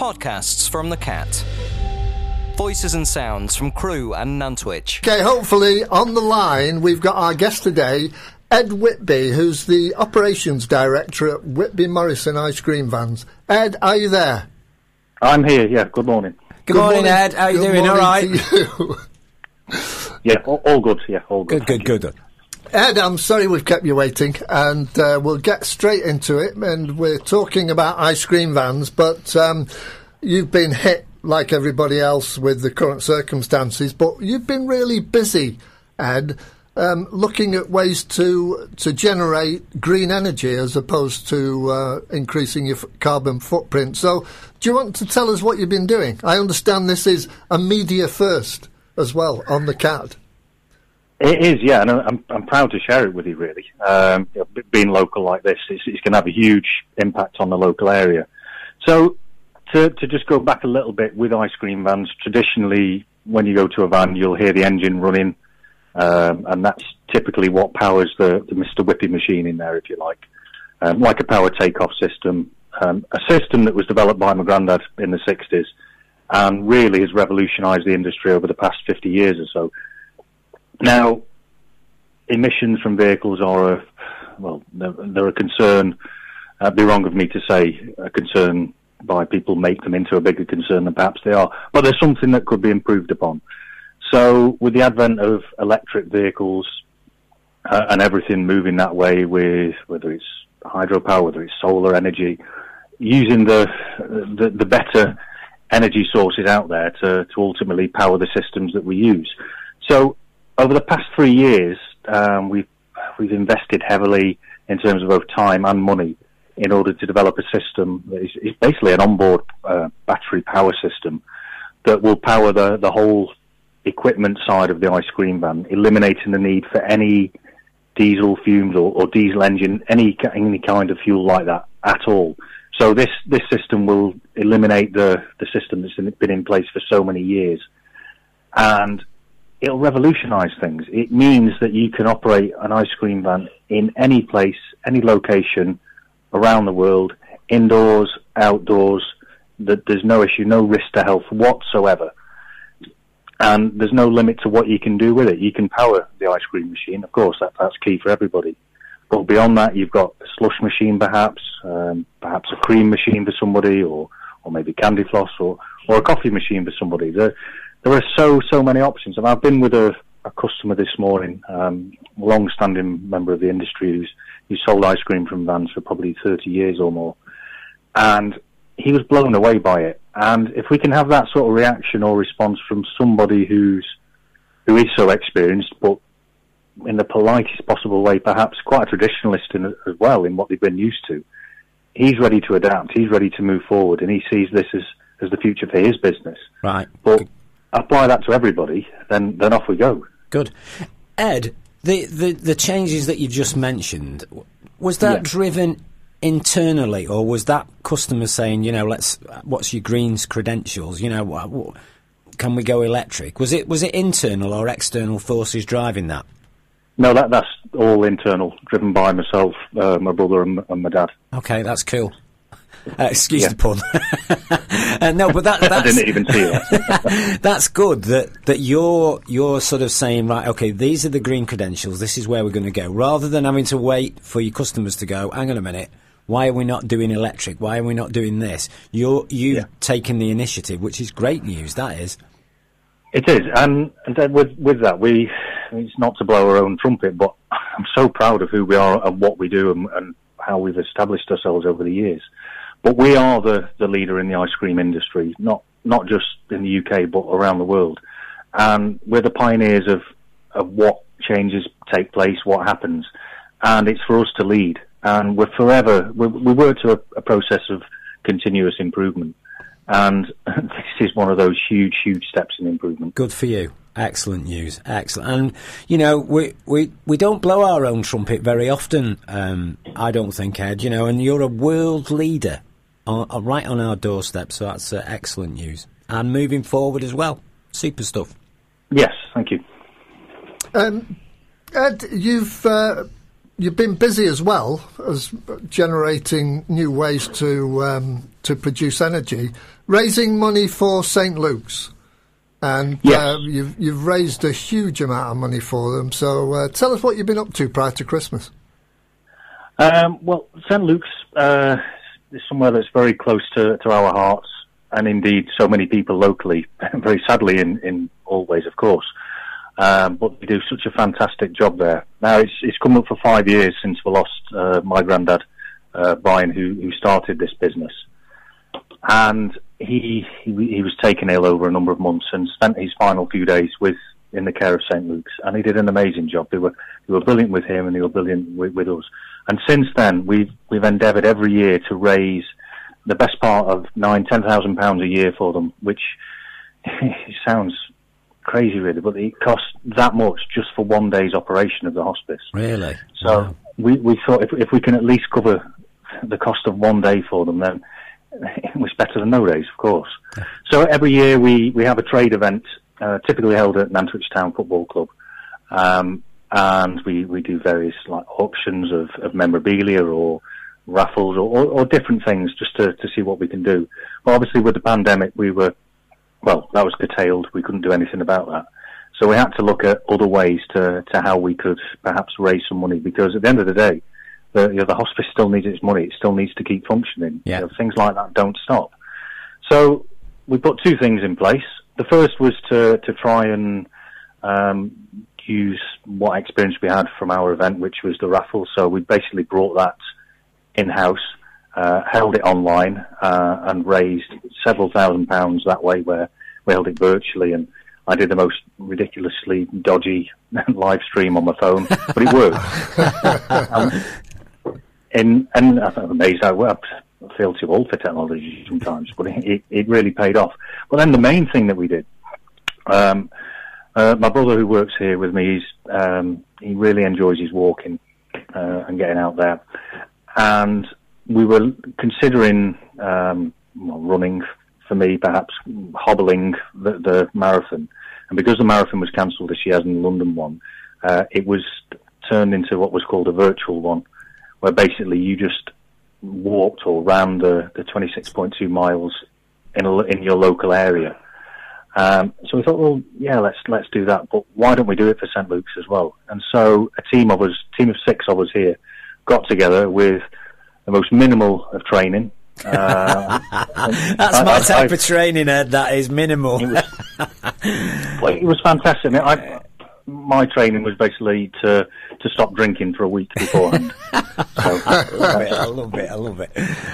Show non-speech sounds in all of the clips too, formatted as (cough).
Podcasts from the Cat. Voices and sounds from Crewe and Nantwich. Okay, hopefully on the line we've got our guest today, Ed Whitby, who's the operations director at Whitby Morrison Ice Cream Vans. Ed, are you there? I'm here, yeah. Good morning. Good, morning, Ed. How are you good doing? All right. to you. (laughs) Yeah, all, all good, yeah, all good. Good, good, good. Ed, I'm sorry we've kept you waiting, and uh, we'll get straight into it. And we're talking about ice cream vans, but um, you've been hit like everybody else with the current circumstances. But you've been really busy, Ed, um, looking at ways to to generate green energy as opposed to uh, increasing your f- carbon footprint. So, do you want to tell us what you've been doing? I understand this is a media first as well on the cat. It is, yeah, and I'm, I'm proud to share it with you, really. Um, you know, being local like this, it's, it's going to have a huge impact on the local area. So, to, to just go back a little bit with ice cream vans, traditionally, when you go to a van, you'll hear the engine running, um, and that's typically what powers the, the Mr. Whippy machine in there, if you like. Um, like a power takeoff system, um, a system that was developed by my granddad in the 60s and really has revolutionised the industry over the past 50 years or so. Now, emissions from vehicles are a, well, they're, they're a concern. Uh, it'd be wrong of me to say a concern by people make them into a bigger concern than perhaps they are. But there's something that could be improved upon. So with the advent of electric vehicles uh, and everything moving that way with whether it's hydropower, whether it's solar energy, using the, the, the better energy sources out there to, to ultimately power the systems that we use. So over the past three years, um, we've we've invested heavily in terms of both time and money in order to develop a system that is, is basically an onboard uh, battery power system that will power the the whole equipment side of the ice cream van, eliminating the need for any diesel fumes or, or diesel engine, any any kind of fuel like that at all. So this this system will eliminate the the system that's been in place for so many years, and it'll revolutionise things. It means that you can operate an ice cream van in any place, any location around the world, indoors, outdoors. That there's no issue, no risk to health whatsoever, and there's no limit to what you can do with it. You can power the ice cream machine, of course, that, that's key for everybody. But beyond that, you've got a slush machine, perhaps, um, perhaps a cream machine for somebody, or or maybe candy floss, or or a coffee machine for somebody. There, there are so so many options. And I've been with a, a customer this morning, um, long-standing member of the industry who's who's sold ice cream from vans for probably 30 years or more, and he was blown away by it. And if we can have that sort of reaction or response from somebody who's who is so experienced, but in the politest possible way, perhaps quite a traditionalist in, as well in what they've been used to. He's ready to adapt. He's ready to move forward, and he sees this as, as the future for his business. Right. But apply that to everybody, then then off we go. Good. Ed, the, the, the changes that you've just mentioned, was that Yeah. driven internally, or was that customers saying, you know, let's, what's your greens credentials? You know, wha- wha- can we go electric? Was it was it internal or external forces driving that? No, that that's all internal, driven by myself, uh, my brother, and, and my dad. Okay, that's cool. Uh, excuse Yeah. the pun. (laughs) uh, no, but that, (laughs) I that's, didn't even see that. (laughs) that's good that that you're you're sort of saying right okay these are the green credentials this is where we're going to go rather than having to wait for your customers to go hang on a minute why are we not doing electric why are we not doing this you're you've Yeah. taken the initiative which is great news that is It is, and and then with with that, we it's not to blow our own trumpet, but I'm so proud of who we are and what we do and, and how we've established ourselves over the years. But we are the the leader in the ice cream industry, not not just in the UK but around the world, and we're the pioneers of of what changes take place, what happens, and it's for us to lead. And we're forever we, we work to a, a process of continuous improvement. And (laughs) this is one of those huge, huge steps in improvement. good for you excellent news excellent and you know we we we don't blow our own trumpet very often um i don't think ed you know and you're a world leader on, uh, right on our doorstep so that's uh, excellent news and moving forward as well super stuff Yes, thank you. Um, Ed, you've uh, you've been busy as well as generating new ways to um, to produce energy, raising money for St Luke's. And Yes. uh, you've you've raised a huge amount of money for them. So uh, tell us what you've been up to prior to Christmas. Um, well, St Luke's uh, is somewhere that's very close to, to our hearts, and indeed so many people locally. (laughs) very sadly, in, in all ways, of course. Um, but they do such a fantastic job there. Now it's it's come up for five years since we lost uh, my granddad, uh, Brian, who who started this business, and he, he he was taken ill over a number of months and spent his final few days with in the care of St Luke's, and he did an amazing job. They were they were brilliant with him, and they were brilliant with, with us. And since then, we've we've endeavoured every year to raise the best part of nine, ten thousand pounds a year for them, which (laughs) sounds crazy, really, but it costs that much just for one day's operation of the hospice. Really? So Wow. we, we thought if, if we can at least cover the cost of one day for them, then (laughs) it was better than no days, of course. So every year we, we have a trade event, uh, typically held at Nantwich Town Football Club. Um, and we, we do various like auctions of, of memorabilia or raffles or, or, or different things just to, to see what we can do. But obviously with the pandemic we were, well, that was curtailed. We couldn't do anything about that. So we had to look at other ways to, to how we could perhaps raise some money because at the end of the day, the, you know, the hospice still needs its money. It still needs to keep functioning. Yeah. You know, things like that don't stop. So we put two things in place. The first was to, to try and um, use what experience we had from our event, which was the raffle. So we basically brought that in-house, uh, held it online, uh, and raised several thousand pounds that way where we held it virtually and I did the most ridiculously dodgy (laughs) live stream on my phone, but it worked. (laughs) um, and, and I'm amazed how well I feel too old for technology sometimes, but it, it, it really paid off. But then the main thing that we did, um, uh, my brother who works here with me, um, he really enjoys his walking uh, and getting out there. And we were considering um, running for me, perhaps hobbling the, the marathon. And because the marathon was cancelled this year, as in the London one, uh, it was turned into what was called a virtual one, where basically you just walked or ran the, the 26.2 miles in, a, in your local area. Um, so we thought, well, yeah, let's let's do that. But why don't we do it for St Luke's as well? And so a team of us, team of six of us here, got together with the most minimal of training. (laughs) Uh, That's I- my I- type I- of training, Ed. That is minimal. it was, well, it was fantastic. I, I, my training was basically to to stop drinking for a week beforehand. (laughs) so, I love it. I love it. I love it.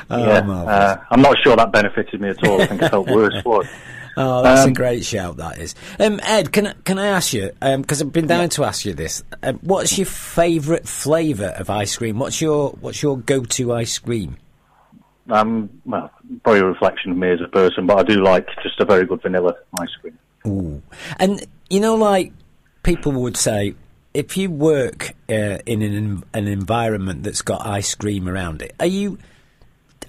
Oh, yeah, uh, I'm not sure that benefited me at all. I think I felt worse for it. Oh, that's a Um, great shout. That is. Um, Ed, can I- can I ask you? Because I've been down to ask you this. Um, what's your favourite flavour of ice cream? What's your What's your go to ice cream? Um, well, probably a reflection of me as a person, but I do like just a very good vanilla ice cream. Ooh. And you know, like people would say, if you work uh, in an an environment that's got ice cream around it, are you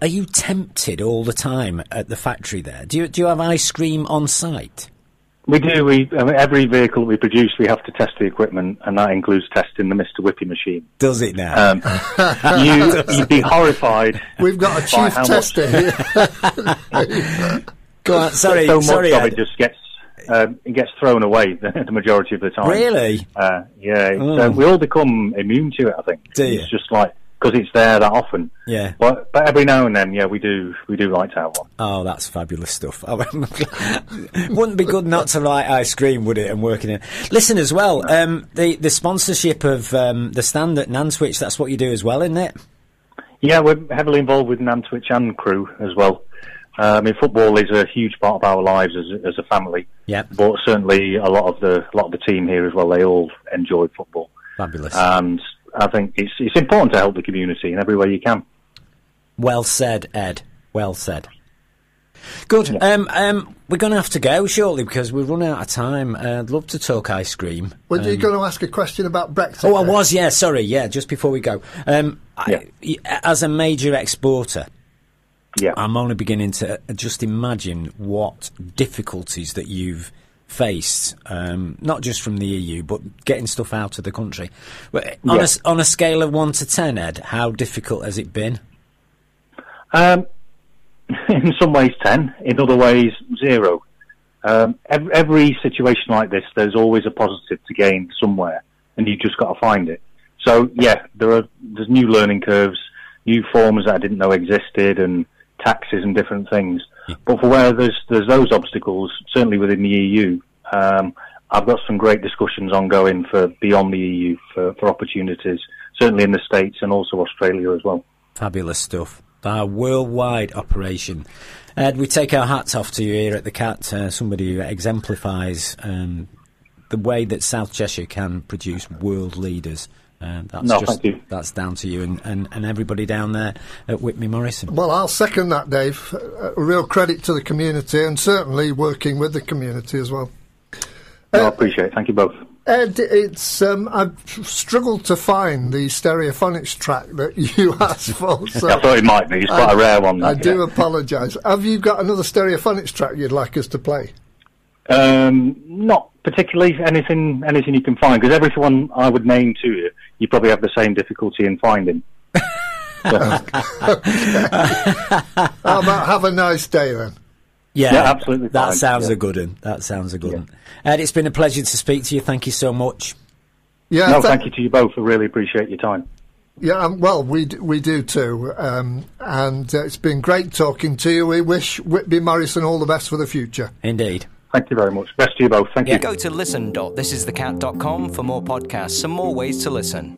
are you tempted all the time at the factory there? Do you do you have ice cream on site? We do. We I mean, every vehicle we produce, we have to test the equipment, and that includes testing the Mr. Whippy machine. Does it now? Um, (laughs) you, you'd be horrified. We've got a by chief tester here. (laughs) Go on. Sorry, so much sorry. of Ed. it just gets uh, it gets thrown away (laughs) the, the majority of the time. Really? Uh, yeah. it's, Oh. uh, we all become immune to it. I think. Do you? It's just like because it's there that often. Yeah. But but every now and then, yeah, we do we do like to have one. Oh, that's fabulous stuff. (laughs) Wouldn't be good not to like ice cream, would it? And working in. Listen as well. Um, the the sponsorship of um, the stand at Nantwich. That's what you do as well, isn't it? Yeah, we're heavily involved with Nantwich and Crewe as well. Uh, I mean, football is a huge part of our lives as, a- as a family. Yeah. But certainly a lot of the a lot of the team here as well. They all enjoy football, Fabulous. and I think it's it's important to help the community in every way you can. well said, Ed. Well said. Good. Um, um, we're going to have to go shortly because we've run out of time. Uh, I'd love to talk ice cream. Were you going to ask a question about Brexit? Oh, I was. Yeah. Sorry. Yeah. Just before we go, um, I, as a major exporter, Yeah. I'm only beginning to just imagine what difficulties that you've faced, um, not just from the EU, but getting stuff out of the country. But On, Yeah. a, on a scale of 1 to 10, Ed, how difficult has it been? Um, (laughs) in some ways 10, in other ways 0. Um, every, every situation like this, there's always a positive to gain somewhere, and you've just got to find it. So yeah, there are there's new learning curves, new forms that I didn't know existed, and taxes and different things. But for where there's there's those obstacles, certainly within the EU, um, I've got some great discussions ongoing for beyond the EU for, for opportunities, certainly in the States and also Australia as well. Fabulous stuff. Our worldwide operation. Ed, we take our hats off to you here at the Cat, uh, somebody who exemplifies um, the way that South Cheshire can produce world leaders. Uh, that's No, just thank you. that's down to you and, and, and everybody down there at Whitby Morrison. Well, I'll second that, Dave. A a real credit to the community and certainly working with the community as well. No, I appreciate it. Thank you both. Ed, it's um, I've struggled to find the stereophonics track that (laughs) you asked for. (laughs) So I thought it might be. It's quite I- a rare one. I that, do apologise. Have you got another stereophonics track you'd like us to play? Um, not particularly anything anything you can find because everyone I would name to you, you probably have the same difficulty in finding. (laughs) How about have a nice day then? Yeah, Yeah, absolutely That fine, sounds yeah. a good one. That sounds a good one. Ed, it's been a pleasure to speak to you. Thank you so much. Yeah, No, tha- thank you to you both. I really appreciate your time. Yeah, um, well, we d- we do too, um, and uh, it's been great talking to you. We wish Whitby Morrison all the best for the future. Indeed. Thank you very much. Best to you both. Thank Yeah. you. Go to listen.thisisthecat.com for more podcasts and more ways to listen.